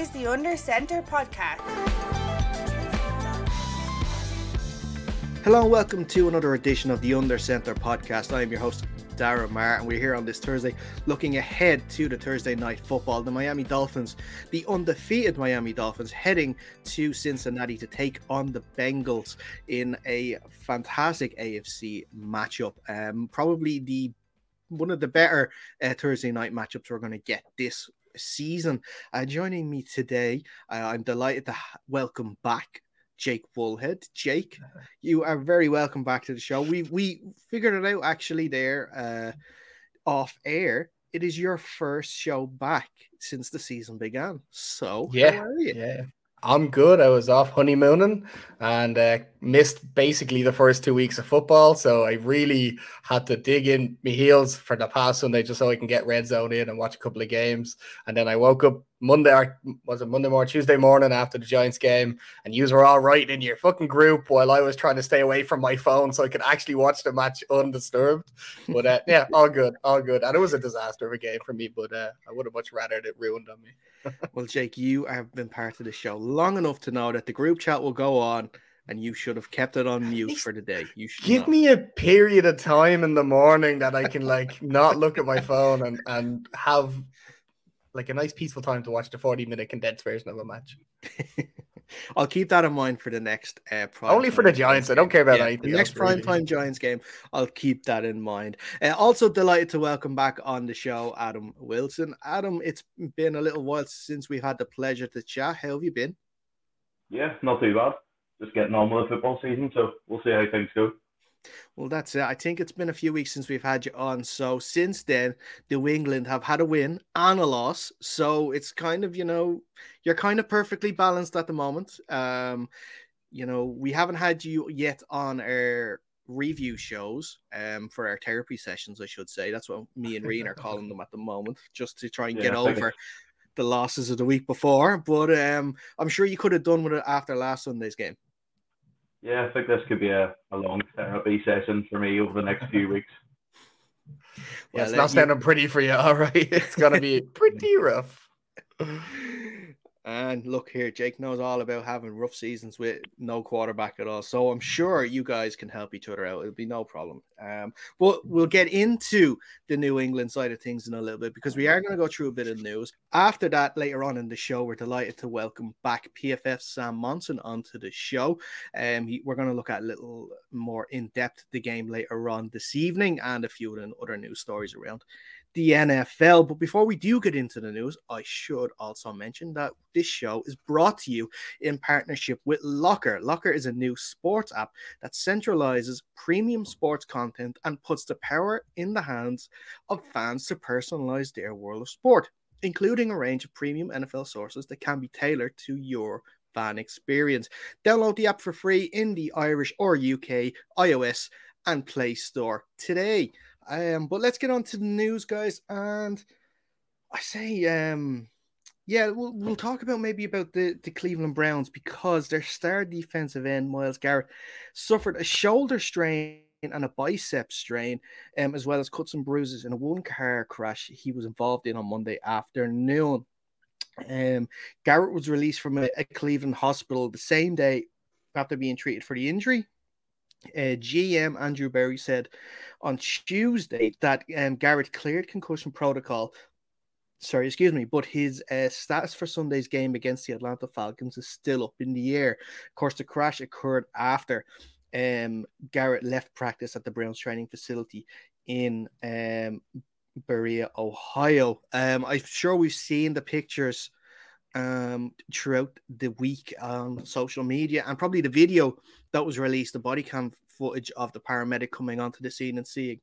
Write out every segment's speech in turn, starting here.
is the Under Centre podcast. Hello and welcome to another edition of the Under Centre podcast. I am your host, Dara Marr, and we're here on this Thursday looking ahead to the Thursday night football. The Miami Dolphins, the undefeated Miami Dolphins, heading to Cincinnati to take on the Bengals in a fantastic AFC matchup. Um, probably the one of the better uh, Thursday night matchups we're going to get this season. Uh, joining me today, uh, I'm delighted to welcome back Jake Woolhead. Jake, you are very welcome back to the show. We we figured it out actually there uh, off air. It is your first show back since the season began. So yeah, yeah. I'm good. I was off honeymooning and uh, missed basically the first two weeks of football. So I really had to dig in my heels for the past Sunday just so I can get red zone in and watch a couple of games. And then I woke up Monday, or was it Monday morning, Tuesday morning after the Giants game, and you were all right in your fucking group while I was trying to stay away from my phone so I could actually watch the match undisturbed. But uh, yeah, all good, all good. And it was a disaster of a game for me, but uh, I would have much rather it ruined on me. Well, Jake, you have been part of the show long enough to know that the group chat will go on and you should have kept it on mute for the day. You should give me a period of time in the morning that I can like not look at my phone and and have like a nice peaceful time to watch the 40 minute condensed version of a match. I'll keep that in mind for the next uh, only for the Giants. I don't care about yeah, anything. The next prime really. time Giants game, I'll keep that in mind. Uh, also delighted to welcome back on the show Adam Wilson. Adam, it's been a little while since we had the pleasure to chat. How have you been? Yeah, not too bad. Just getting on with the football season, so we'll see how things go. Well, that's it. I think it's been a few weeks since we've had you on. So since then, New England have had a win and a loss. So it's kind of, you know, you're kind of perfectly balanced at the moment. Um, you know, we haven't had you yet on our review shows um for our therapy sessions, I should say. That's what me and Reen are calling them at the moment, just to try and yeah, get over the losses of the week before. But um I'm sure you could have done with it after last Sunday's game. Yeah, I think this could be a, a long therapy session for me over the next few weeks. Yeah, it's not sounding pretty for you. All right. It's going to be pretty rough. And look here, Jake knows all about having rough seasons with no quarterback at all. So I'm sure you guys can help each other out. It'll be no problem. Um, but we'll get into the New England side of things in a little bit because we are going to go through a bit of news. After that, later on in the show, we're delighted to welcome back PFF Sam Monson onto the show. Um, he, we're going to look at a little more in depth the game later on this evening and a few other news stories around the NFL. But before we do get into the news, I should also mention that this show is brought to you in partnership with Locker. Locker is a new sports app that centralizes premium sports content and puts the power in the hands of fans to personalize their world of sport, including a range of premium NFL sources that can be tailored to your fan experience. Download the app for free in the Irish or UK iOS and Play Store today. Um, but let's get on to the news, guys. And I say, um, yeah, we'll, we'll talk about maybe about the, the Cleveland Browns because their star defensive end, Myles Garrett, suffered a shoulder strain and a bicep strain, um, as well as cuts and bruises in a one car crash he was involved in on Monday afternoon. Um, Garrett was released from a, a Cleveland hospital the same day after being treated for the injury. Uh, GM Andrew Berry said on Tuesday that um, Garrett cleared concussion protocol. Sorry, excuse me, but his uh, status for Sunday's game against the Atlanta Falcons is still up in the air. Of course, the crash occurred after um, Garrett left practice at the Browns training facility in um, Berea, Ohio. Um, I'm sure we've seen the pictures um, throughout the week on social media and probably the video that was released, the body cam footage of the paramedic coming onto the scene and seeing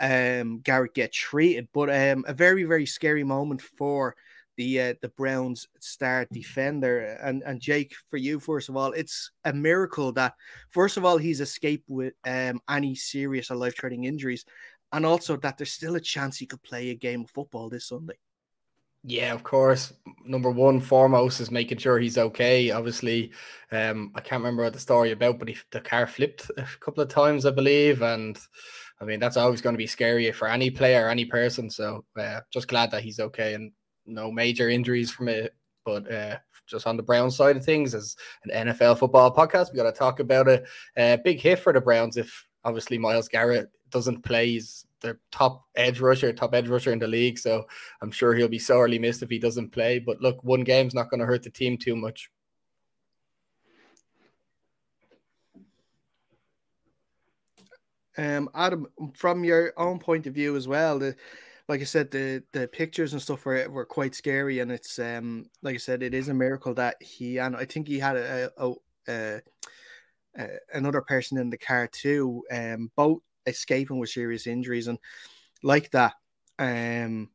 um, Garrett get treated. But um, a very, very scary moment for the uh, the Browns star defender. And and Jake, for you, first of all, it's a miracle that first of all he's escaped with um, any serious or life threatening injuries, and also that there's still a chance he could play a game of football this Sunday. Yeah, of course. Number one, foremost is making sure he's okay. Obviously, um, I can't remember what the story about, but he, the car flipped a couple of times, I believe, and I mean that's always going to be scary for any player, any person. So, uh, just glad that he's okay and no major injuries from it But uh, just on the Browns side of things, as an NFL football podcast, we got to talk about a, a big hit for the Browns if obviously Myles Garrett doesn't play. He's the top edge rusher, top edge rusher in the league. So I'm sure he'll be sorely missed if he doesn't play. But look, one game's not going to hurt the team too much. Um, Adam, from your own point of view as well, the like I said, the the pictures and stuff were were quite scary, and it's um like I said, it is a miracle that he and I think he had a, a, a, a another person in the car too, um, both escaping with serious injuries, and like that, um,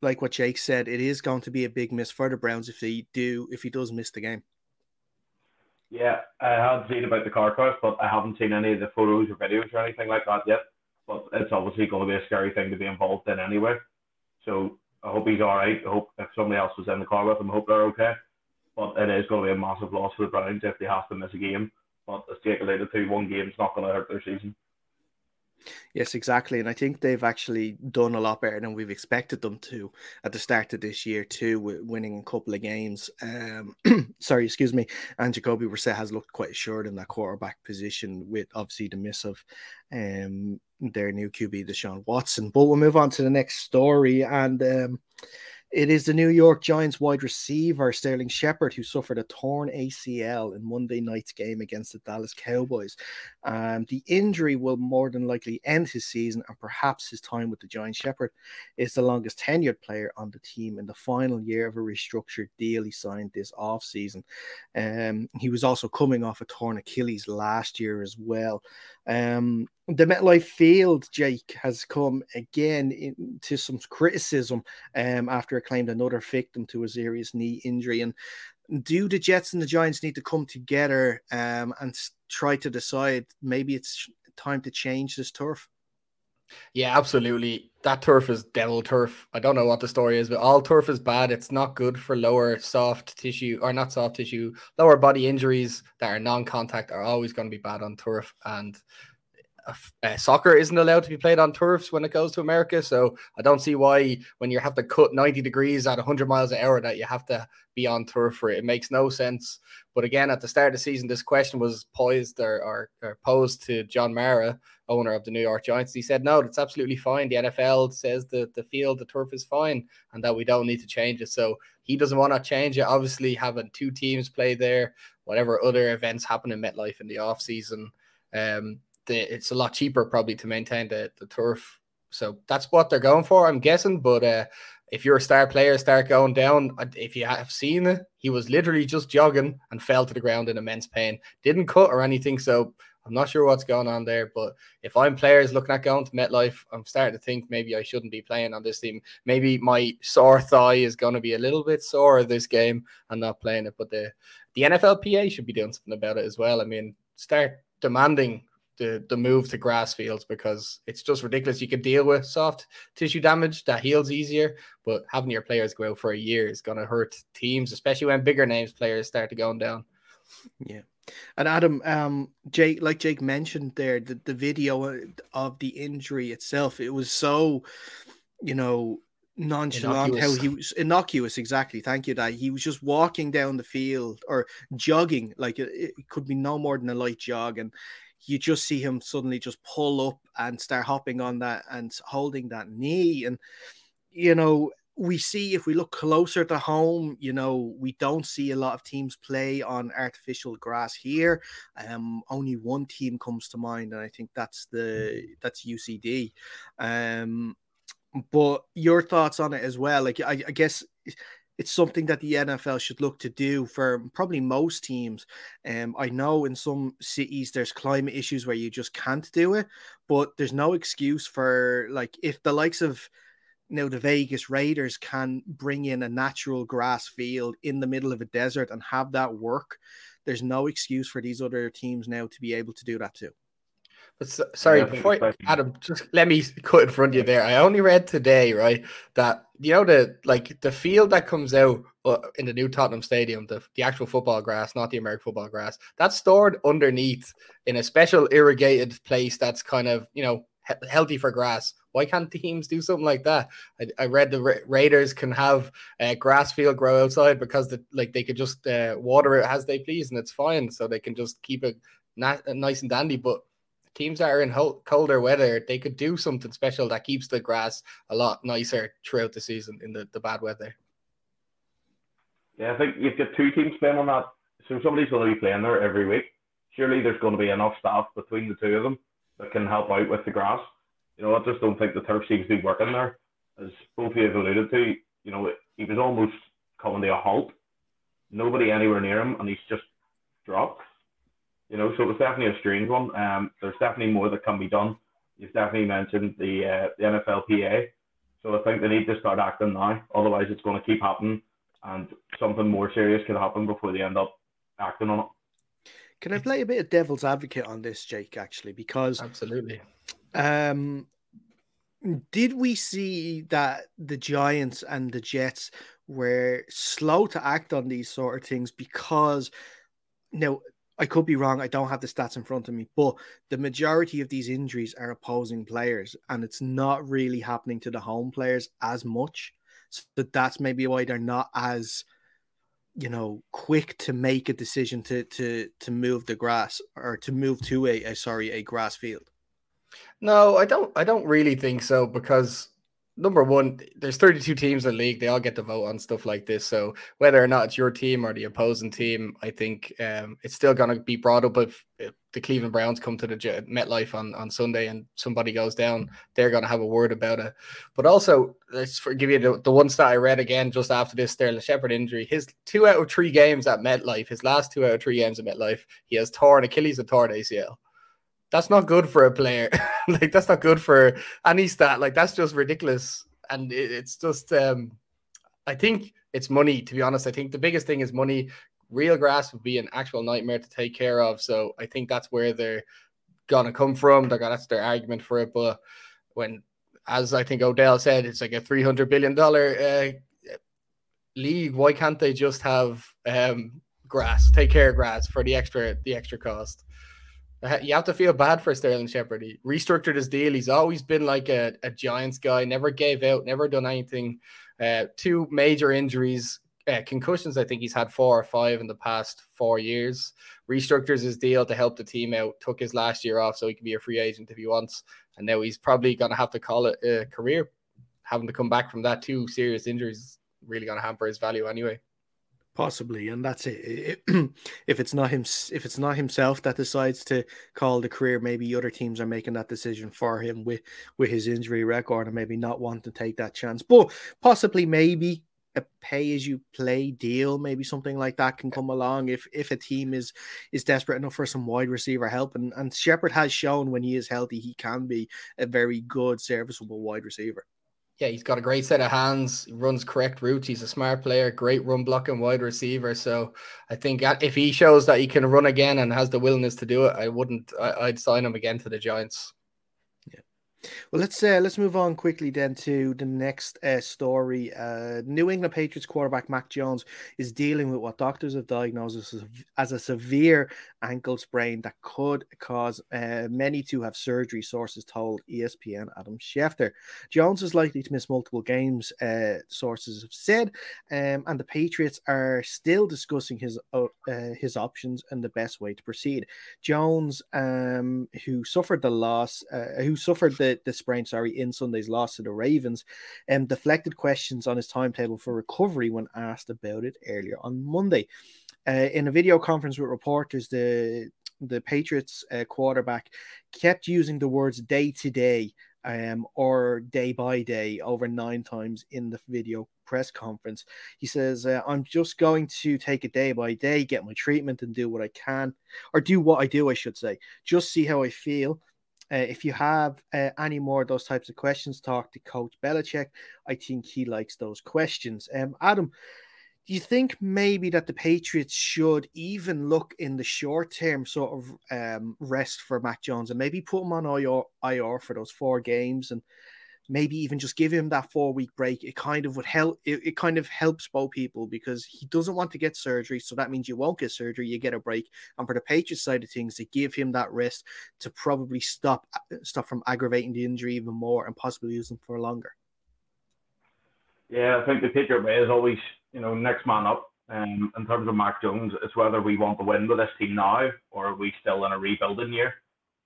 like what Jake said, it is going to be a big miss for the Browns if they do if he does miss the game. Yeah, I had seen about the car crash, but I haven't seen any of the photos or videos or anything like that yet. But it's obviously going to be a scary thing to be involved in anyway. So I hope he's all right. I hope if somebody else was in the car with him, I hope they're okay. But it is going to be a massive loss for the Browns if they have to miss a game. But as Jake alluded to, one game's not going to hurt their season. Yes, exactly. And I think they've actually done a lot better than we've expected them to at the start of this year, too, with winning a couple of games. Um, sorry, excuse me. And Jacoby Brissett has looked quite assured in that quarterback position with obviously the miss of um, their new QB, Deshaun Watson. But we'll move on to the next story. And um, it is the New York Giants wide receiver Sterling Shepard who suffered a torn ACL in Monday night's game against the Dallas Cowboys. Um, the injury will more than likely end his season and perhaps his time with the Giants. Shepard is the longest tenured player on the team in the final year of a restructured deal he signed this offseason. Um, he was also coming off a torn Achilles last year as well. Um, the MetLife Field, Jake, has come again into some criticism um, after it claimed another victim to a serious knee injury. And do the Jets and the Giants need to come together um, and try to decide maybe it's time to change this turf? Yeah, absolutely. That turf is devil turf. I don't know what the story is, but all turf is bad. It's not good for lower soft tissue or not soft tissue, lower body injuries that are non contact are always going to be bad on turf. And uh, soccer isn't allowed to be played on turfs when it goes to America. So I don't see why when you have to cut 90 degrees at 100 miles an hour that you have to be on turf for it. It makes no sense. But again, at the start of the season, this question was poised or, or, or posed to John Mara, owner of the New York Giants. He said, no, it's absolutely fine. The NFL says the, the field, the turf is fine and that we don't need to change it. So he doesn't want to change it. Obviously, having two teams play there, whatever other events happen in MetLife in the off season, um, the, it's a lot cheaper probably to maintain the, the turf. So that's what they're going for, I'm guessing. But uh, if your star player start going down, uh, if you have seen it, he was literally just jogging and fell to the ground in immense pain. Didn't cut or anything. So I'm not sure what's going on there. But if I'm players looking at going to MetLife, I'm starting to think maybe I shouldn't be playing on this team. Maybe my sore thigh is going to be a little bit sore this game and not playing it. But the the NFLPA should be doing something about it as well. I mean, start demanding the the move to grass fields because it's just ridiculous. You can deal with soft tissue damage that heals easier, but having your players go out for a year is going to hurt teams, especially when bigger names players start to going down. Yeah. And Adam, um, Jake, like Jake mentioned there, the, the video of the injury itself, it was so, you know, nonchalant innocuous. how he was innocuous exactly thank you that he was just walking down the field or jogging like it, it, could be no more than a light jog and you just see him suddenly just pull up and start hopping on that and holding that knee. And, you know, we see if we look closer to home, you know, we don't see a lot of teams play on artificial grass here. Um, only one team comes to mind, and I think that's the that's UCD. Um, but your thoughts on it as well? Like, I, I guess it's something that the NFL should look to do for probably most teams. Um, I know in some cities there's climate issues where you just can't do it, but there's no excuse for like if the likes of you know the Vegas Raiders can bring in a natural grass field in the middle of a desert and have that work. There's no excuse for these other teams now to be able to do that too. So, sorry, before I, Adam, just let me cut in front of you there. I only read today, right, that you know the like the field that comes out uh, in the new Tottenham Stadium, the the actual football grass, not the American football grass, that's stored underneath in a special irrigated place that's kind of you know he- healthy for grass. Why can't teams do something like that? I, I read the Ra- Raiders can have a grass field grow outside because the, like they could just uh, water it as they please and it's fine, so they can just keep it na- nice and dandy. But teams that are in colder weather, they could do something special that keeps the grass a lot nicer throughout the season in the, the bad weather. Yeah, I think you've got two teams playing on that. So somebody's going to be playing there every week. Surely there's going to be enough staff between the two of them that can help out with the grass. You know, I just don't think the turf seems to be working there. As both of you have alluded to, you know, he was almost coming to a halt. Nobody anywhere near him, and he's just dropped. You know, so it was definitely a strange one. Um, there's definitely more that can be done. You've definitely mentioned the uh, the NFLPA. So I think they need to start acting now. Otherwise, it's going to keep happening, and something more serious could happen before they end up acting on it. Can I play a bit of devil's advocate on this, Jake? Actually, because Absolutely. um, did we see that the Giants and the Jets were slow to act on these sort of things because now I could be wrong. I don't have the stats in front of me, but the majority of these injuries are opposing players, and it's not really happening to the home players as much. So that's maybe why they're not as you know quick to make a decision to to to move the grass or to move to a, a sorry a grass field. No, I don't. I don't really think so because number one, there's 32 teams in the league. They all get to vote on stuff like this. So whether or not it's your team or the opposing team, I think um, it's still going to be brought up if, if, the Cleveland Browns come to the MetLife on, on Sunday and somebody goes down, they're going to have a word about it. But also, let's give you the, the stat I read again just after this Sterling Shepard injury. His two out of three games at MetLife, his last two out of three games at MetLife, he has torn Achilles and torn ACL that's not good for a player. like that's not good for any stat. Like that's just ridiculous. And it, it's just um I think it's money, to be honest. I think the biggest thing is money. Real grass would be an actual nightmare to take care of. So I think that's where they're gonna come from. They're gonna, that's their argument for it. But when as I think Odell said, it's like a three hundred billion dollar uh, league. Why can't they just have um, grass? Take care of grass for the extra the extra cost you have to feel bad for Sterling Shepard. He restructured his deal. He's always been like a, a Giants guy, never gave out, never done anything. Uh, two major injuries, uh, concussions. I think he's had four or five in the past four years. Restructures his deal to help the team out. Took his last year off so he can be a free agent if he wants. And now he's probably going to have to call it a career. Having to come back from that two serious injuries really going to hamper his value anyway possibly and that's it. If it's not him if it's not himself that decides to call the career maybe other teams are making that decision for him with with his injury record and maybe not want to take that chance. But possibly maybe a pay as you play deal maybe something like that can come along if if a team is is desperate enough for some wide receiver help. And and Shepard has shown when he is healthy he can be a very good serviceable wide receiver yeah, he's got a great set of hands. He runs correct routes. He's a smart player, great run blocking wide receiver. So I think if he shows that he can run again and has the willingness to do it, I wouldn't. I, would sign him again to the Giants. Well, let's uh, let's move on quickly then to the next uh, story. Uh, New England Patriots quarterback Mac Jones is dealing with what doctors have diagnosed as, a severe ankle sprain that could cause uh, many to have surgery. Sources told ESPN Adam Schefter. Jones is likely to miss multiple games. Uh, sources have said, um, and the Patriots are still discussing his uh, his options and the best way to proceed. Jones, um, who suffered the loss, who suffered the the, sprain, sorry, in Sunday's loss to the Ravens, and um, deflected questions on his timetable for recovery when asked about it earlier on Monday. Uh, in a video conference with reporters, the the Patriots uh, quarterback kept using the words day to day um, or day by day over nine times in the video press conference. He says, uh, I'm just going to take it day by day, get my treatment, and do what I can, or do what I do, I should say. Just see how I feel. Uh, if you have uh, any more of those types of questions, talk to Coach Belichick. I think he likes those questions. Um, Adam, do you think maybe that the Patriots should even look in the short term sort of um, rest for Mac Jones and maybe put him on IR, IR for those four games and maybe even just give him that four week break. It kind of would help. It, it kind of helps both people because he doesn't want to get surgery. So that means you won't get surgery. You get a break. And for the Patriots side of things, to give him that rest to probably stop stop from aggravating the injury even more and possibly use him for longer. Yeah, I think the Patriot way is always, you know, next man up. Um, in terms of Mac Jones, it's whether we want to win with this team now or are we still in a rebuilding year.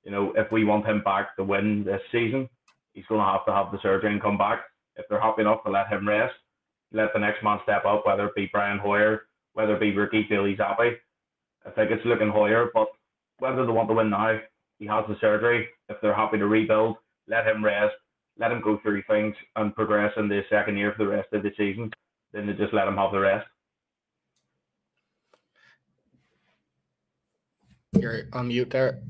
You know, if we want him back to win this season, he's going to have to have the surgery and come back. If they're happy enough to let him rest, let the next man step up, whether it be Brian Hoyer, whether it be Ricky Bailey Zappe. I think it's looking Hoyer, but whether they want to win now, he has the surgery. If they're happy to rebuild, let him rest, let him go through things and progress in the second year for the rest of the season. Then they just let him have the rest. You're on mute there.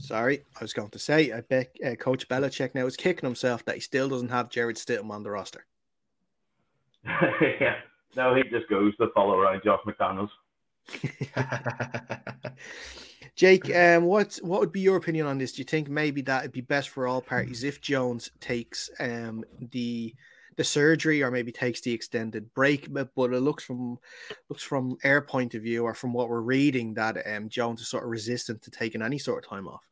Sorry, I was going to say, I bet uh, Coach Belichick now is kicking himself that he still doesn't have Jarrett Stidham on the roster. yeah, no, he just goes to follow around Josh McDaniels. Jake, um, what what would be your opinion on this? Do you think maybe that would be best for all parties if Jones takes um the the surgery or maybe takes the extended break? But, but it looks from looks from our point of view or from what we're reading that um Jones is sort of resistant to taking any sort of time off.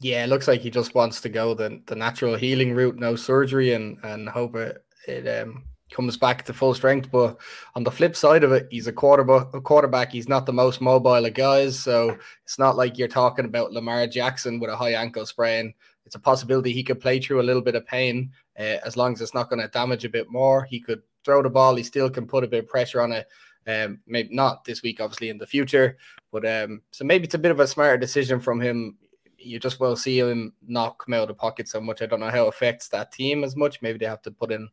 Yeah, it looks like he just wants to go the the natural healing route, no surgery, and and hope it it um comes back to full strength. But on the flip side of it, he's a quarterback. A quarterback. He's not the most mobile of guys, so it's not like you're talking about Lamar Jackson with a high ankle sprain. It's a possibility he could play through a little bit of pain uh, as long as it's not going to damage a bit more. He could throw the ball. He still can put a bit of pressure on it. Um, maybe not this week, obviously in the future, but um, so maybe it's a bit of a smarter decision from him you just will see him not come out of the pocket so much. I don't know how it affects that team as much. Maybe they have to put in a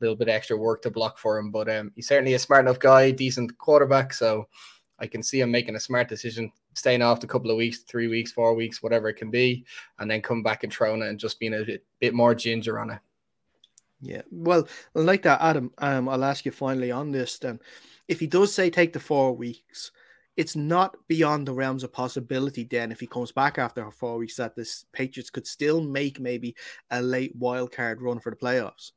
little bit extra work to block for him. But um, he's certainly a smart enough guy, decent quarterback. So I can see him making a smart decision, staying off a couple of weeks, three weeks, four weeks, whatever it can be, and then come back and throwing it and just being a bit, bit more ginger on it. Yeah, well, like that, Adam. Um, I'll ask you finally on this. Then, if he does say take the four weeks, it's not beyond the realms of possibility then if he comes back after four weeks that this Patriots could still make maybe a late wild card run for the playoffs.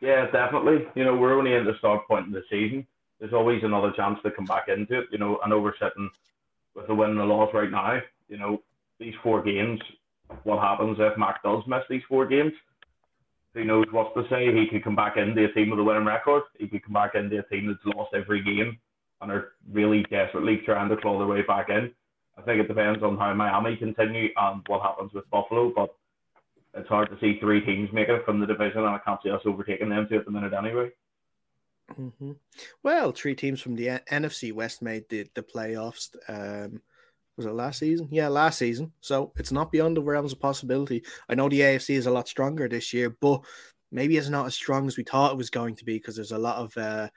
Yeah, definitely. You know, we're only at the start point in the season. There's always another chance to come back into it. You know, I know we're sitting with a win and a loss right now. You know, these four games, what happens if Mac does miss these four games? Who knows what to say? He could come back into a team with a winning record. He could come back into a team that's lost every game and are really desperately trying to claw their way back in. I think it depends on how Miami continue and what happens with Buffalo, but it's hard to see three teams making it from the division, and I can't see us overtaking them two at the minute anyway. Mm-hmm. Well, three teams from the NFC West made the, the playoffs. Um, was it last season? Yeah, last season. So it's not beyond the realms of possibility. I know the AFC is a lot stronger this year, but maybe it's not as strong as we thought it was going to be because there's a lot of uh,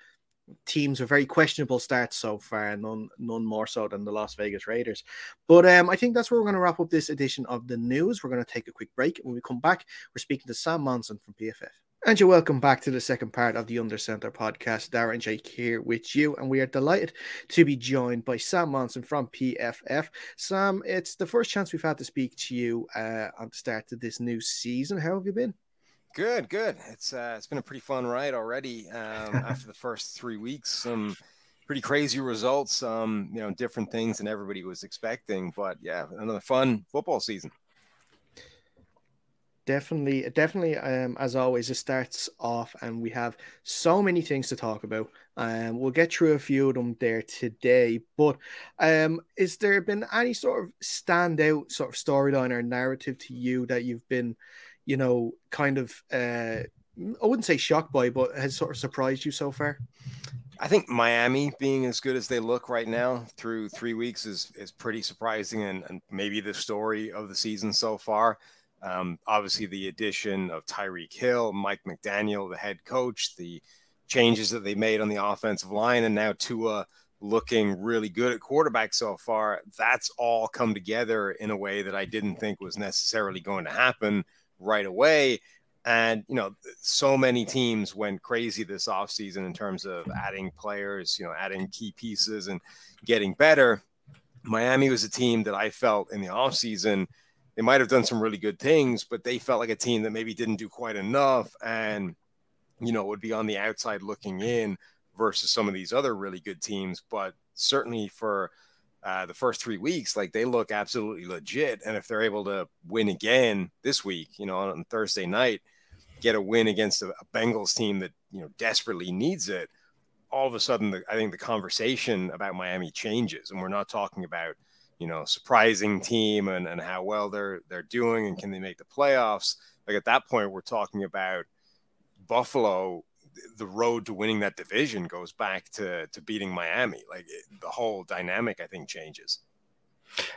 teams with very questionable starts so far, none none more so than the Las Vegas Raiders. But um, I think that's where we're going to wrap up this edition of the news. We're going to take a quick break. When we come back, we're speaking to Sam Monson from PFF. And you're welcome back to the second part of the Under Center podcast. Darren Jake here with you, and we are delighted to be joined by Sam Monson from PFF. Sam, it's the first chance we've had to speak to you uh, on the start of this new season. How have you been? Good, good. It's uh, it's been a pretty fun ride already. Um, after the first three weeks, some pretty crazy results. Um, you know, different things than everybody was expecting. But yeah, another fun football season. Definitely, definitely. Um, as always, it starts off, and we have so many things to talk about. Um, we'll get through a few of them there today. But um, is there been any sort of standout sort of storyline or narrative to you that you've been you know, kind of, uh, I wouldn't say shocked by, but has sort of surprised you so far? I think Miami being as good as they look right now through three weeks is is pretty surprising and, and maybe the story of the season so far. Um, obviously, the addition of Tyreek Hill, Mike McDaniel, the head coach, the changes that they made on the offensive line, and now Tua looking really good at quarterback so far. That's all come together in a way that I didn't think was necessarily going to happen right away. And, you know, so many teams went crazy this offseason in terms of adding players, you know, adding key pieces and getting better. Miami was a team that I felt in the offseason they might have done some really good things, but they felt like a team that maybe didn't do quite enough, and you know would be on the outside looking in versus some of these other really good teams. But certainly for uh, the first three weeks, like they look absolutely legit, and if they're able to win again this week, you know, on Thursday night, get a win against a, Bengals team that you know desperately needs it all of a sudden, the, I think the conversation about Miami changes, and we're not talking about you know surprising team and, and how well they're they're doing and can they make the playoffs. Like at that point, we're talking about Buffalo. The road to winning that division goes back to to beating Miami. Like it, the whole dynamic, I think, changes.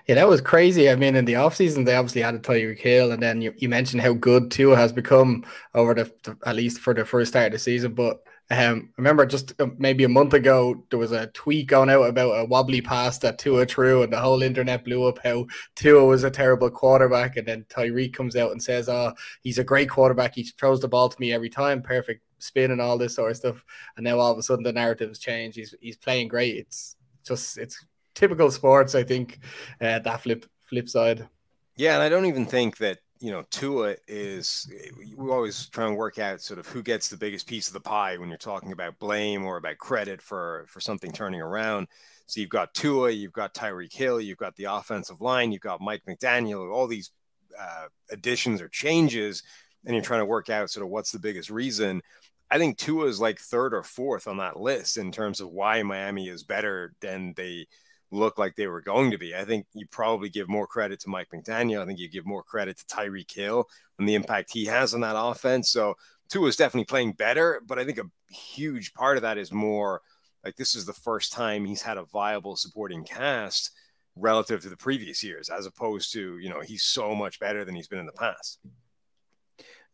Yeah, that was crazy. I mean, in the offseason, they obviously had a Tyreek Hill, and then you, you mentioned how good Tua has become over the, at least for the first start of the season. But um, I remember just uh, maybe a month ago, there was a tweet going out about a wobbly pass that Tua threw, and the whole internet blew up how Tua was a terrible quarterback. And then Tyreek comes out and says, Oh, he's a great quarterback. He throws the ball to me every time, perfect spin and all this sort of stuff. And now all of a sudden the narratives change. He's he's playing great. It's just it's typical sports, I think, uh, that flip flip side. Yeah, and I don't even think that you know, Tua is we always try and work out sort of who gets the biggest piece of the pie when you're talking about blame or about credit for for something turning around. So you've got Tua, you've got Tyreek Hill, you've got the offensive line, you've got Mike McDaniel, all these uh, additions or changes, and you're trying to work out sort of what's the biggest reason. I think Tua is like third or fourth on that list in terms of why Miami is better than they look like they were going to be. I think you probably give more credit to Mike McDaniel. I think you give more credit to Tyreek Hill and the impact he has on that offense. So Tua is definitely playing better, but I think a huge part of that is more like this is the first time he's had a viable supporting cast relative to the previous years, as opposed to, you know, he's so much better than he's been in the past.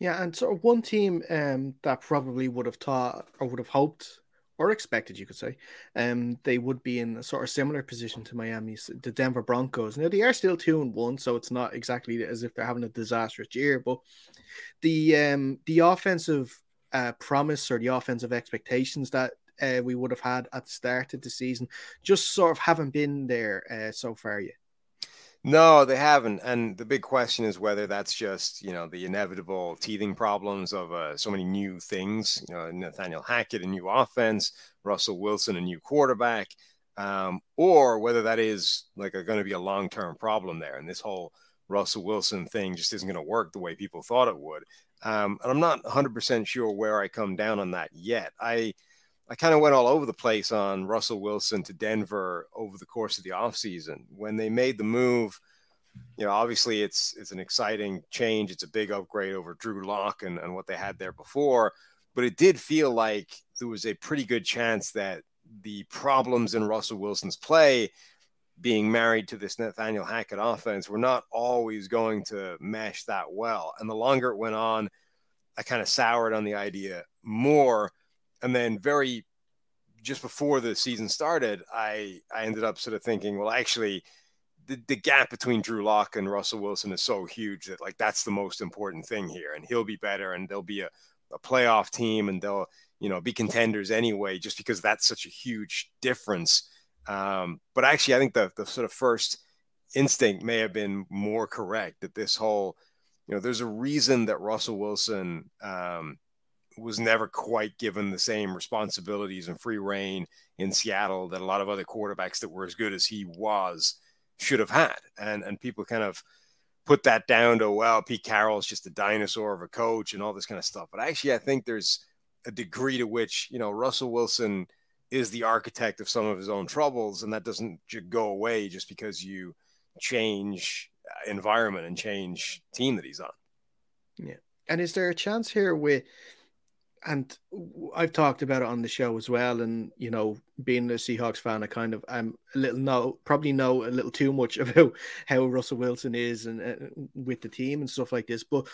Yeah, and sort of one team um, that probably would have thought or would have hoped or expected, you could say, um, they would be in a sort of similar position to Miami's, the Denver Broncos. Now they are still two and one, so it's not exactly as if they're having a disastrous year, but the um the offensive uh, promise or the offensive expectations that uh, we would have had at the start of the season just sort of haven't been there uh, so far yet. No, they haven't. And the big question is whether that's just, you know, the inevitable teething problems of uh, so many new things, you know, Nathaniel Hackett, a new offense, Russell Wilson, a new quarterback, um, or whether that is like going to be a long term problem there. And this whole Russell Wilson thing just isn't going to work the way people thought it would. Um, and I'm not 100% sure where I come down on that yet. I, I kind of went all over the place on Russell Wilson to Denver over the course of the offseason. When they made the move, you know, obviously it's it's an exciting change. It's a big upgrade over Drew Lock and, and what they had there before. But it did feel like there was a pretty good chance that the problems in Russell Wilson's play being married to this Nathaniel Hackett offense were not always going to mesh that well. And the longer it went on, I kind of soured on the idea more and then very just before the season started, I I ended up sort of thinking, well, actually, the, the gap between Drew Lock and Russell Wilson is so huge that like that's the most important thing here, and he'll be better, and they'll be a, a playoff team, and they'll you know be contenders anyway, just because that's such a huge difference. Um, but actually, I think the the sort of first instinct may have been more correct that this whole you know there's a reason that Russell Wilson um, was never quite given the same responsibilities and free reign in Seattle that a lot of other quarterbacks that were as good as he was should have had. And and people kind of put that down to well, Pete Carroll's just a dinosaur of a coach and all this kind of stuff. But actually, I think there's a degree to which you know Russell Wilson is the architect of some of his own troubles, and that doesn't go away just because you change uh, environment and change team that he's on. Yeah. And is there a chance here with and I've talked about it on the show as well. And you know, being a Seahawks fan, I kind of I'm a little know probably know a little too much about how Russell Wilson is and uh, with the team and stuff like this. But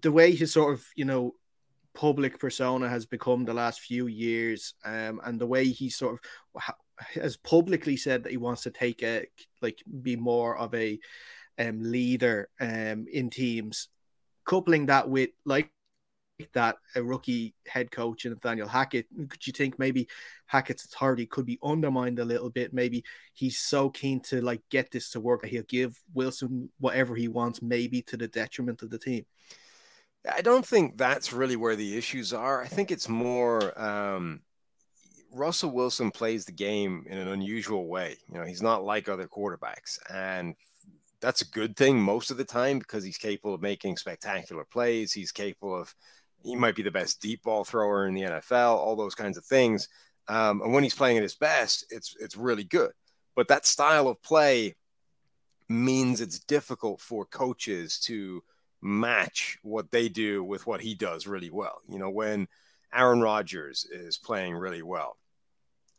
the way his sort of you know public persona has become the last few years, um, and the way he sort of has publicly said that he wants to take a like be more of a um, leader um, in teams, coupling that with like that a rookie head coach in Nathaniel Hackett, could you think maybe Hackett's authority could be undermined a little bit? Maybe he's so keen to like get this to work that he'll give Wilson whatever he wants, maybe to the detriment of the team. I don't think that's really where the issues are. I think it's more um, Russell Wilson plays the game in an unusual way. You know, he's not like other quarterbacks, and that's a good thing most of the time because he's capable of making spectacular plays. He's capable of he might be the best deep ball thrower in the NFL, all those kinds of things. Um, and when he's playing at his best, it's it's really good. But that style of play means it's difficult for coaches to match what they do with what he does really well. You know, when Aaron Rodgers is playing really well,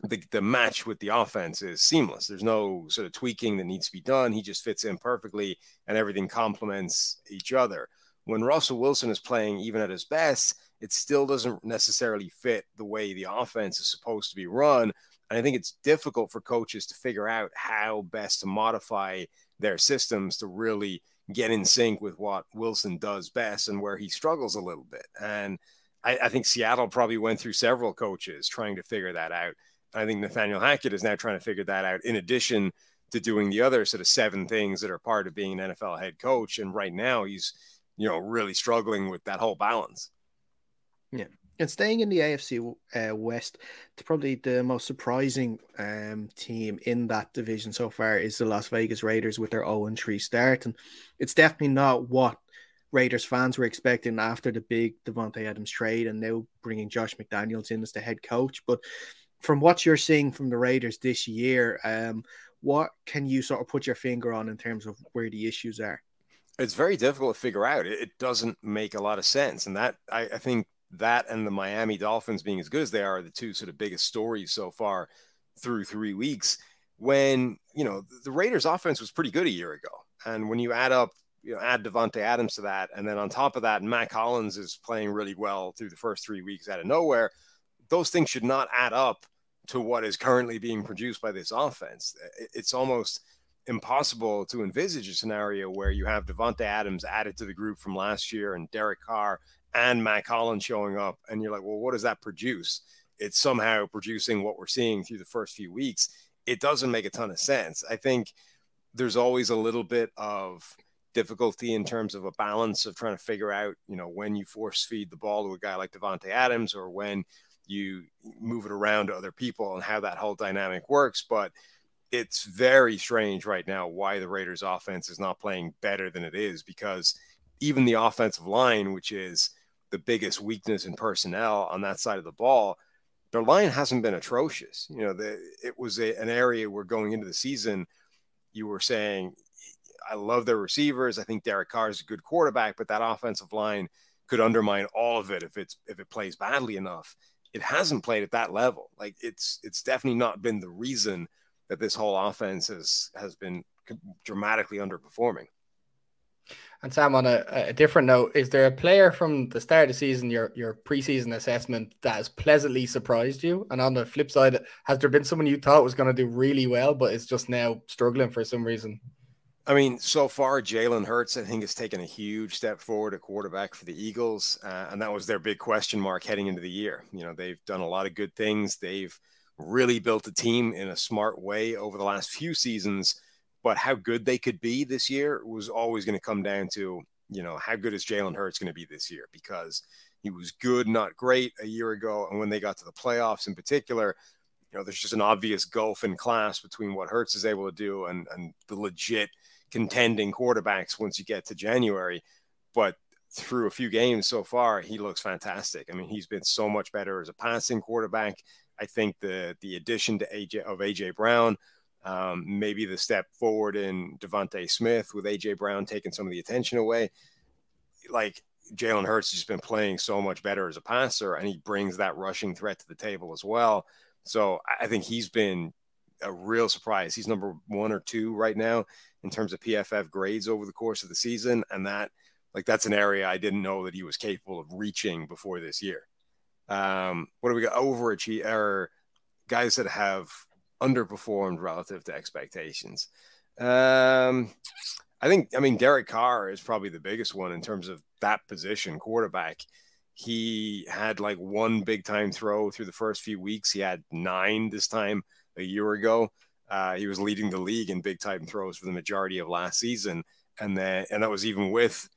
the, the match with the offense is seamless. There's no sort of tweaking that needs to be done. He just fits in perfectly and everything complements each other when Russell Wilson is playing even at his best, it still doesn't necessarily fit the way the offense is supposed to be run. And I think it's difficult for coaches to figure out how best to modify their systems to really get in sync with what Wilson does best and where he struggles a little bit. And I, I think Seattle probably went through several coaches trying to figure that out. I think Nathaniel Hackett is now trying to figure that out in addition to doing the other sort of seven things that are part of being an NFL head coach. And right now he's you know, really struggling with that whole balance. Yeah. And staying in the AFC uh, West, probably the most surprising um, team in that division so far is the Las Vegas Raiders with their 0 3 start. And it's definitely not what Raiders fans were expecting after the big Davante Adams trade and now bringing Josh McDaniels in as the head coach. But from what you're seeing from the Raiders this year, um, what can you sort of put your finger on in terms of where the issues are? It's very difficult to figure out. It, it doesn't make a lot of sense, and that I, I, think that and the Miami Dolphins being as good as they are, are the two sort of biggest stories so far through three weeks. When you know the Raiders' offense was pretty good a year ago, and when you add up, you know, add Davante Adams to that, and then on top of that, Mack Hollins is playing really well through the first three weeks out of nowhere. Those things should not add up to what is currently being produced by this offense. It's almost impossible to envisage a scenario where you have Davante Adams added to the group from last year and Derek Carr and Mack Hollins showing up, and you're like, well, what does that produce? It's somehow producing what we're seeing through the first few weeks. It doesn't make a ton of sense. I think there's always a little bit of difficulty in terms of a balance of trying to figure out, you know, when you force feed the ball to a guy like Davante Adams or when you move it around to other people and how that whole dynamic works. But it's very strange right now why the Raiders offense is not playing better than it is because even the offensive line, which is the biggest weakness in personnel on that side of the ball, their line hasn't been atrocious. You know, the, it was a, an area where going into the season, you were saying, I love their receivers. I think Derek Carr is a good quarterback, but that offensive line could undermine all of it if it's if it plays badly enough. It hasn't played at that level. Like it's it's definitely not been the reason that this whole offense has has been dramatically underperforming. And Sam, on a, a, different note, is there a player from the start of the season, your your preseason assessment, that has pleasantly surprised you? And on the flip side, has there been someone you thought was going to do really well, but is just now struggling for some reason? I mean, so far, Jalen Hurts, I think, has taken a huge step forward at quarterback for the Eagles. Uh, and that was their big question mark heading into the year. You know, they've done a lot of good things. They've really built a team in a smart way over the last few seasons. But how good they could be this year was always going to come down to, you know, how good is Jalen Hurts going to be this year? Because he was good, not great a year ago. And when they got to the playoffs in particular, you know, there's just an obvious gulf in class between what Hurts is able to do and, and the legit contending quarterbacks once you get to January. But through a few games so far, he looks fantastic. I mean, he's been so much better as a passing quarterback. I think the the addition to AJ of AJ Brown, um, maybe the step forward in DeVonta Smith with AJ Brown taking some of the attention away, like Jalen Hurts has just been playing so much better as a passer, and he brings that rushing threat to the table as well. So I think he's been a real surprise. He's number one or two right now in terms of PFF grades over the course of the season, and that like that's an area I didn't know that he was capable of reaching before this year. Um, what do we got? Overachieve or guys that have underperformed relative to expectations. Um, I think, I mean, Derek Carr is probably the biggest one in terms of that position, quarterback. he had like one big time throw through the first few weeks. He had nine this time a year ago. Uh, he was leading the league in big time throws for the majority of last season, and then and that was even with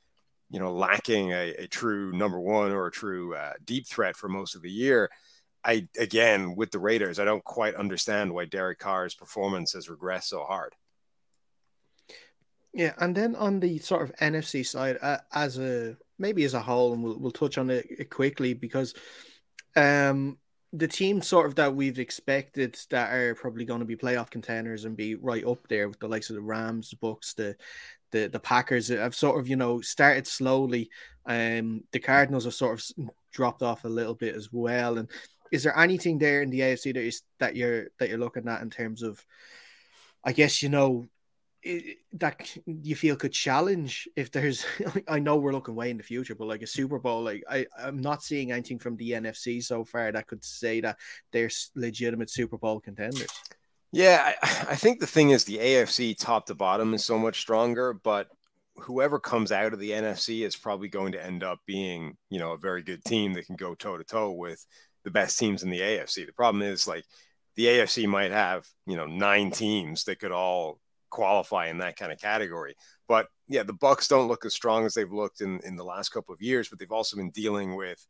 you know lacking a, a true number one or a true uh, deep threat for most of the year. I again with the Raiders, I don't quite understand why Derek Carr's performance has regressed so hard. Yeah, and then on the sort of NFC side, uh, as a maybe as a whole, and we'll we'll touch on it quickly because um the teams sort of that we've expected that are probably going to be playoff contenders and be right up there with the likes of the Rams, the Bucs, the the the Packers have sort of you know started slowly. Um, the Cardinals have sort of dropped off a little bit as well. And is there anything there in the AFC that is that you're that you're looking at in terms of, I guess you know that you feel could challenge if there's I know we're looking way in the future, but like a Super Bowl, like I, I'm not seeing anything from the NFC so far that could say that they're legitimate Super Bowl contenders. Yeah, I, I think the thing is the AFC top to bottom is so much stronger, but whoever comes out of the NFC is probably going to end up being, you know, a very good team that can go toe to toe with the best teams in the AFC. The problem is like the AFC might have, you know, nine teams that could all qualify in that kind of category. But yeah, the Bucs don't look as strong as they've looked in in the last couple of years, but they've also been dealing with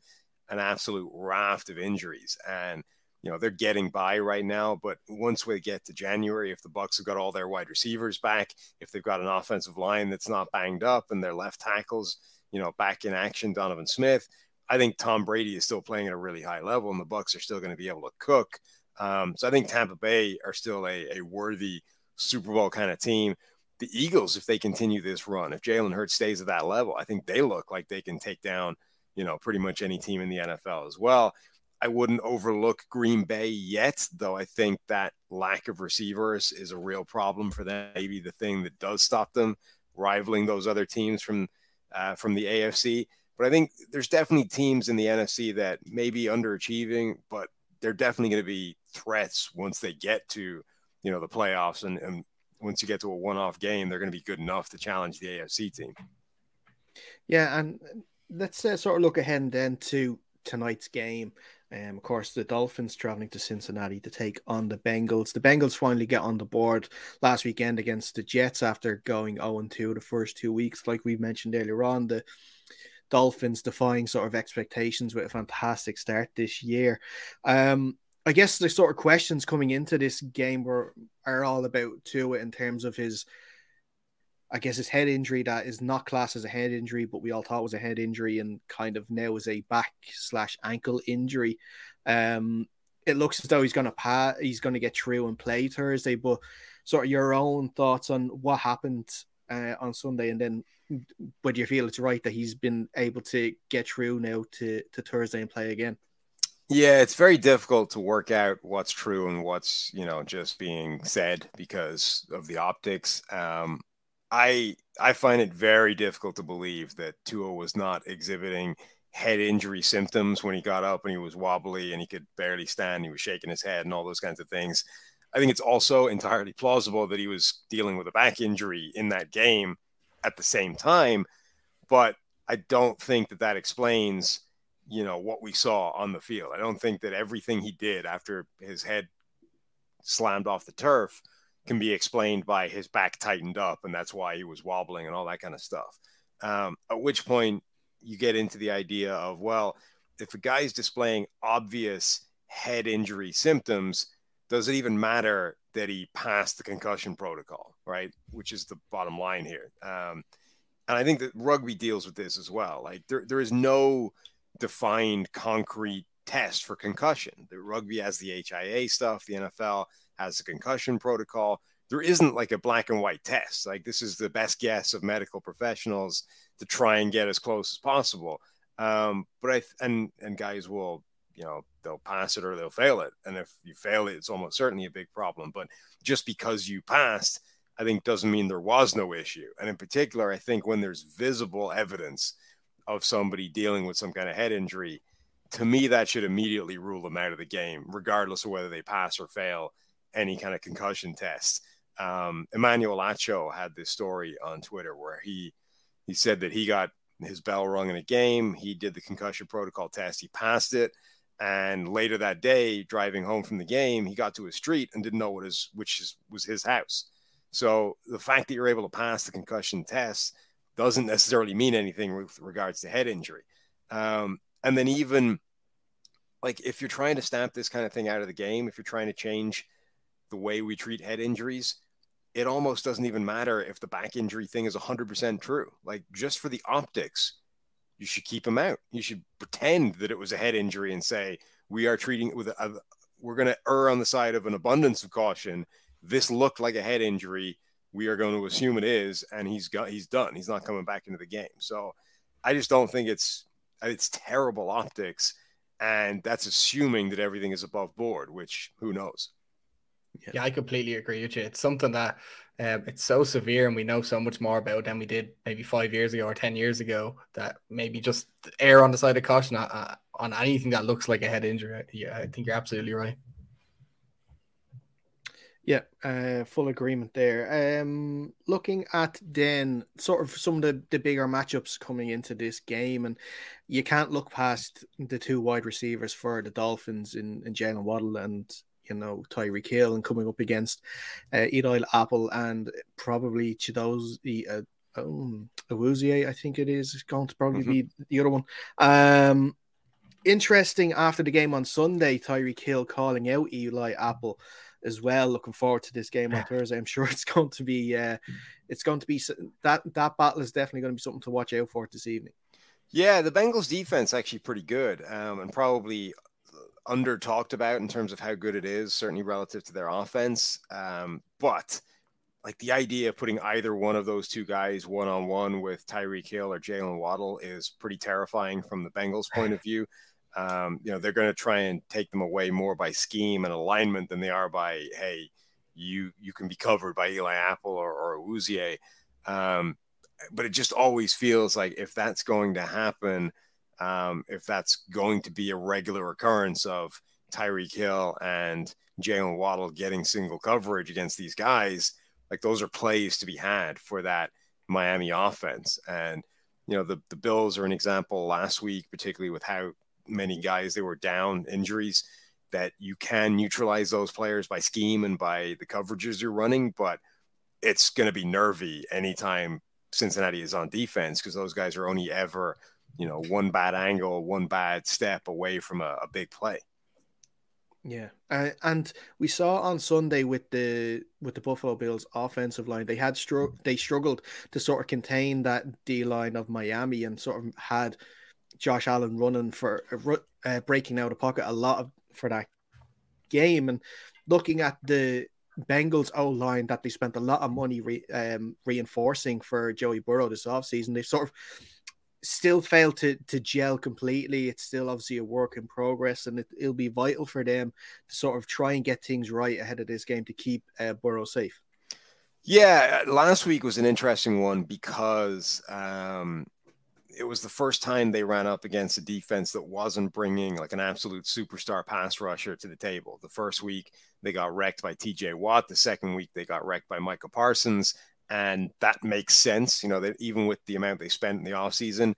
an absolute raft of injuries and you know they're getting by right now but once we get to january if the bucs have got all their wide receivers back if they've got an offensive line that's not banged up and their left tackles you know back in action donovan smith i think tom brady is still playing at a really high level and the bucs are still going to be able to cook um, so i think tampa bay are still a, a worthy Super Bowl kind of team. The Eagles, if they continue this run, if Jalen Hurts stays at that level, I think they look like they can take down, you know, pretty much any team in the NFL as well. I wouldn't overlook Green Bay yet, though I think that lack of receivers is a real problem for them. Maybe the thing that does stop them rivaling those other teams from uh, from the AFC. But I think there's definitely teams in the NFC that may be underachieving, but they're definitely going to be threats once they get to you know the playoffs and, and once you get to a one-off game they're going to be good enough to challenge the afc team yeah and let's uh, sort of look ahead then to tonight's game um, of course, the Dolphins traveling to Cincinnati to take on the Bengals. The Bengals finally get on the board last weekend against the Jets after going 0 2 the first two weeks. Like we mentioned earlier on, the Dolphins defying sort of expectations with a fantastic start this year. Um, I guess the sort of questions coming into this game were are all about Tua in terms of his, I guess his head injury that is not classed as a head injury, but we all thought was a head injury and kind of now is a back slash ankle injury. Um, it looks as though he's going to pass, he's going to get through and play Thursday. But sort of your own thoughts on what happened uh, on Sunday, and then whether you feel it's right that he's been able to get through now to to Thursday and play again. Yeah, it's very difficult to work out what's true and what's you know just being said because of the optics. Um, I I find it very difficult to believe that Tua was not exhibiting head injury symptoms when he got up and he was wobbly and he could barely stand. He was shaking his head and all those kinds of things. I think it's also entirely plausible that he was dealing with a back injury in that game at the same time, but I don't think that that explains you know what we saw on the field. I don't think that everything he did after his head slammed off the turf can be explained by his back tightened up and that's why he was wobbling and all that kind of stuff. Um, at which point you get into the idea of well, if a guy is displaying obvious head injury symptoms, does it even matter that he passed the concussion protocol, right? Which is the bottom line here. Um, and I think that rugby deals with this as well. Like there, there is no defined concrete test for concussion. The rugby has the HIA stuff, the NFL has the concussion protocol. There isn't like a black and white test. Like this is the best guess of medical professionals to try and get as close as possible. Um, but I and and guys will you know they'll pass it or they'll fail it, and if you fail it, it's almost certainly a big problem. But just because you passed, I think doesn't mean there was no issue. And in particular, I think when there's visible evidence of somebody dealing with some kind of head injury, to me, that should immediately rule them out of the game, regardless of whether they pass or fail any kind of concussion test. Um, Emmanuel Acho had this story on Twitter where he he said that he got his bell rung in a game. He did the concussion protocol test. He passed it. And later that day, driving home from the game, he got to his street and didn't know what his which is, was his house. So the fact that you're able to pass the concussion test doesn't necessarily mean anything with regards to head injury. Um, and then even like if you're trying to stamp this kind of thing out of the game, if you're trying to change the way we treat head injuries, it almost doesn't even matter if the back injury thing is 100% true. Like just for the optics, you should keep him out. You should pretend that it was a head injury and say we are treating it with a, we're going to err on the side of an abundance of caution. This looked like a head injury. We are going to assume it is, and he's got he's done. He's not coming back into the game. So I just don't think it's it's terrible optics, and that's assuming that everything is above board, which who knows. Yeah. yeah, I completely agree with you. It's something that um, it's so severe, and we know so much more about than we did maybe five years ago or ten years ago. That maybe just err on the side of caution uh, uh, on anything that looks like a head injury. Yeah, I think you're absolutely right. Yeah, uh, full agreement there. Um, looking at then sort of some of the, the bigger matchups coming into this game, and you can't look past the two wide receivers for the Dolphins in, in Jalen Waddle and you know Tyreek Hill and coming up against uh, Eli Apple and probably Chidobe uh, um, Awuzie, I think it is going to probably mm-hmm. be the other one. Um, interesting after the game on Sunday, Tyreek Hill calling out Eli Apple as well. Looking forward to this game on Thursday. I'm sure it's going to be uh, it's going to be that that battle is definitely going to be something to watch out for this evening. Yeah, the Bengals defense actually pretty good, um, and probably under talked about in terms of how good it is, certainly relative to their offense. Um, but like the idea of putting either one of those two guys one on one with Tyreek Hill or Jalen Waddle is pretty terrifying from the Bengals' point of view. Um, you know, they're going to try and take them away more by scheme and alignment than they are by, hey, you you can be covered by Eli Apple or, or Awuzie. Um, but it just always feels like if that's going to happen – um, if that's going to be a regular occurrence of Tyreek Hill and Jalen Waddle getting single coverage against these guys, like those are plays to be had for that Miami offense. And, you know, the, the Bills are an example last week, particularly with how many guys they were down injuries, that you can neutralize those players by scheme and by the coverages you're running. But it's going to be nervy anytime Cincinnati is on defense because those guys are only ever you know, one bad angle, one bad step away from a, a big play. Yeah, uh, and we saw on Sunday with the with the Buffalo Bills offensive line, they had str- they struggled to sort of contain that D line of Miami and sort of had Josh Allen running for uh, breaking out of pocket a lot of, for that game. And looking at the Bengals O line that they spent a lot of money re- um, reinforcing for Joey Burrow this offseason, they sort of still failed to to gel completely. It's still obviously a work in progress, and it, will be vital for them to sort of try and get things right ahead of this game to keep uh, Burrow safe. Yeah, last week was an interesting one because um, it was the first time they ran up against a defense that wasn't bringing like an absolute superstar pass rusher to the table. The first week they got wrecked by T.J. Watt. The second week they got wrecked by Micah Parsons, and that makes sense. You know, that even with the amount they spent in the offseason,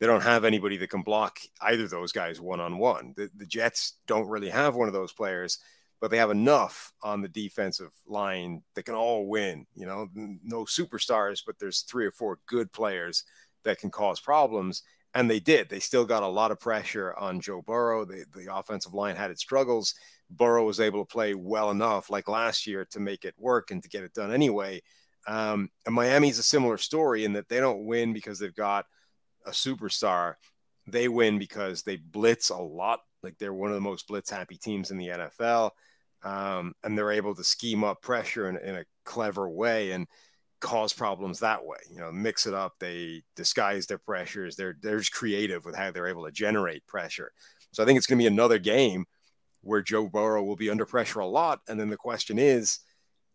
they don't have anybody that can block either of those guys one on one. The Jets don't really have one of those players, but they have enough on the defensive line that can all win. You know, no superstars, but there's three or four good players that can cause problems. And they did. They still got a lot of pressure on Joe Burrow. The, the offensive line had its struggles. Burrow was able to play well enough, like last year, to make it work and to get it done anyway. Um, and Miami's a similar story in that they don't win because they've got a superstar. They win because they blitz a lot. Like they're one of the most blitz happy teams in the NFL. Um, and they're able to scheme up pressure in, in a clever way and cause problems that way. You know, mix it up. They disguise their pressures. They're they're just creative with how they're able to generate pressure. So I think it's going to be another game where Joe Burrow will be under pressure a lot. And then the question is,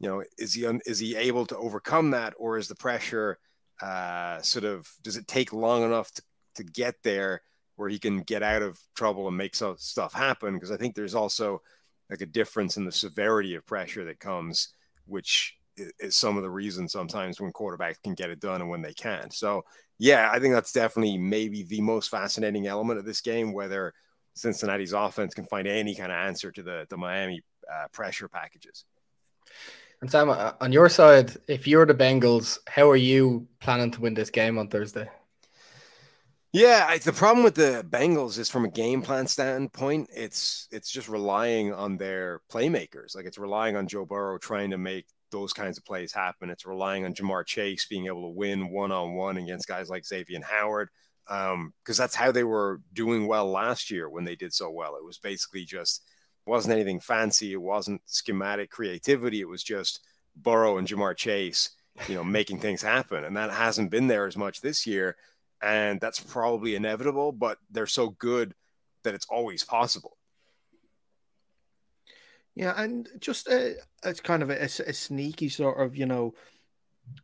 you know, is he is he able to overcome that, or is the pressure uh, sort of does it take long enough to, to get there where he can get out of trouble and make some stuff happen? Because I think there's also like a difference in the severity of pressure that comes, which is some of the reasons sometimes when quarterbacks can get it done and when they can't. So yeah, I think that's definitely maybe the most fascinating element of this game, whether Cincinnati's offense can find any kind of answer to the the Miami uh, pressure packages. And Sam, uh, on your side, if you're the Bengals, how are you planning to win this game on Thursday? Yeah, I, the problem with the Bengals is from a game plan standpoint, it's it's just relying on their playmakers. Like it's relying on Joe Burrow trying to make those kinds of plays happen. It's relying on Ja'Marr Chase being able to win one on one against guys like Xavier Howard, because um, that's how they were doing well last year when they did so well. It was basically just wasn't anything fancy. It wasn't schematic creativity. It was just Burrow and Ja'Marr Chase, you know, making things happen, and that hasn't been there as much this year and that's probably inevitable, but they're so good that it's always possible. Yeah, and just a, it's kind of a, a, a, sneaky sort of you know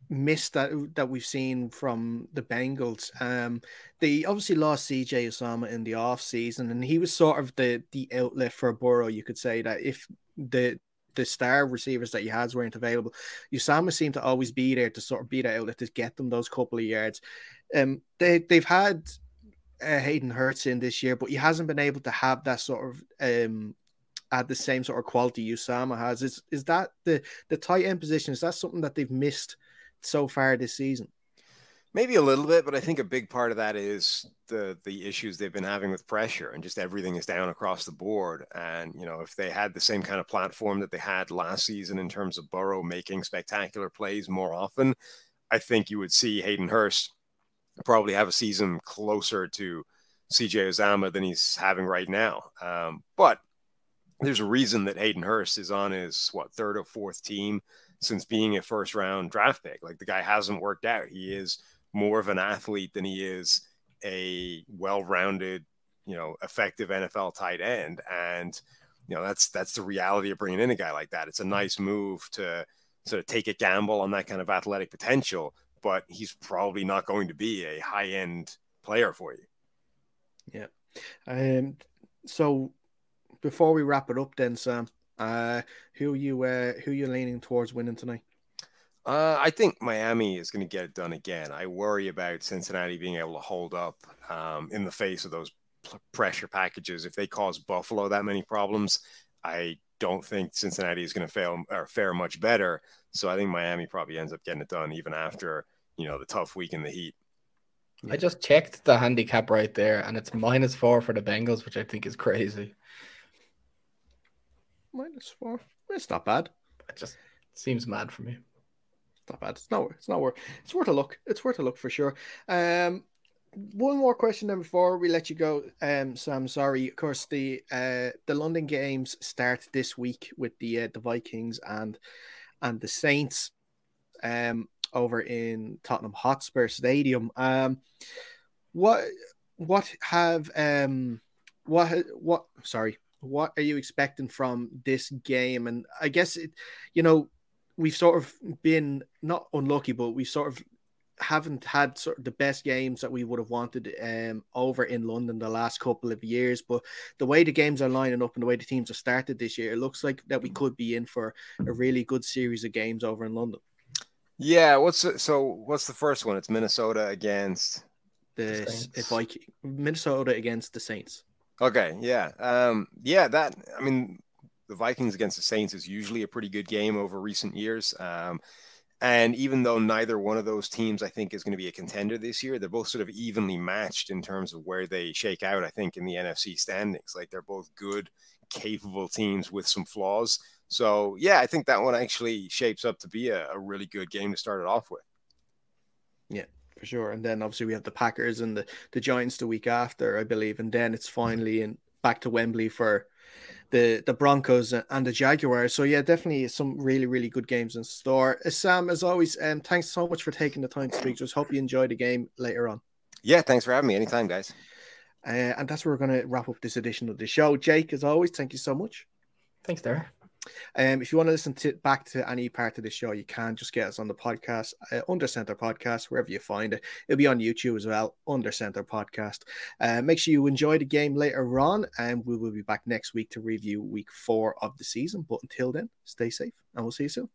miss that that we've seen from the Bengals. Um, they obviously lost CJ Uzomah in the off season, and he was sort of the the outlet for Burrow. You could say that if the the star receivers that he has weren't available, Uzomah seemed to always be there to sort of be that outlet to get them those couple of yards. Um, they they've had uh, Hayden Hurst in this year, but he hasn't been able to have that sort of um at the same sort of quality Uzomah has. Is is that the the tight end position? Is that something that they've missed so far this season? Maybe a little bit, but I think a big part of that is the the issues they've been having with pressure and just everything is down across the board. And you know, if they had the same kind of platform that they had last season in terms of Burrow making spectacular plays more often, I think you would see Hayden Hurst probably have a season closer to CJ Uzomah than he's having right now. Um, but there's a reason that Hayden Hurst is on his what third or fourth team since being a first round draft pick. Like the guy hasn't worked out. He is more of an athlete than he is a well-rounded, you know, effective NFL tight end. And you know that's that's the reality of bringing in a guy like that. It's a nice move to sort of take a gamble on that kind of athletic potential, but he's probably not going to be a high end player for you. Yeah. Um. So before we wrap it up, then Sam, uh, who you uh, who you leaning towards winning tonight? Uh, I think Miami is going to get it done again. I worry about Cincinnati being able to hold up um, in the face of those p- pressure packages. If they cause Buffalo that many problems, I don't think Cincinnati is going to fail or fare much better. So I think Miami probably ends up getting it done even after you know the tough week in the heat. I just checked the handicap right there, and it's minus four for the Bengals, which I think is crazy. Minus four. It's not bad. It just seems mad for me. It's not bad. It's not. It's not worth. It's worth a look. It's worth a look for sure. Um, one more question then before we let you go, um, Sam. Sorry, of course the uh the London games start this week with the uh, the Vikings and and the Saints. Um, over in Tottenham Hotspur Stadium. Um, what what have um what what sorry what are you expecting from this game? And I guess it, you know, we've sort of been not unlucky, but we sort of haven't had sort of the best games that we would have wanted um, over in London the last couple of years. But the way the games are lining up and the way the teams have started this year, it looks like that we could be in for a really good series of games over in London. Yeah, what's the, so? What's the first one? It's Minnesota against the, the Viking. Minnesota against the Saints. Okay, yeah, um, yeah. That I mean, the Vikings against the Saints is usually a pretty good game over recent years. Um, and even though neither one of those teams, I think, is going to be a contender this year, they're both sort of evenly matched in terms of where they shake out. I think in the NFC standings, like they're both good, capable teams with some flaws. So yeah, I think that one actually shapes up to be a, a really good game to start it off with. Yeah, for sure. And then obviously we have the Packers and the, the Giants the week after, I believe. And then it's finally in back to Wembley for the the Broncos and the Jaguars. So yeah, definitely some really really good games in store. Uh, Sam, as always, um, thanks so much for taking the time to speak. Just hope you enjoy the game later on. Yeah, thanks for having me. Anytime, guys. Uh, and that's where we're going to wrap up this edition of the show. Jake, as always, thank you so much. Thanks, Darren. Um, if you want to listen to back to any part of the show, you can just get us on the podcast, uh, Under Center Podcast, wherever you find it. It'll be on YouTube as well, Under Center Podcast. Uh, make sure you enjoy the game later on, and we will be back next week to review week four of the season. But until then, stay safe, and we'll see you soon.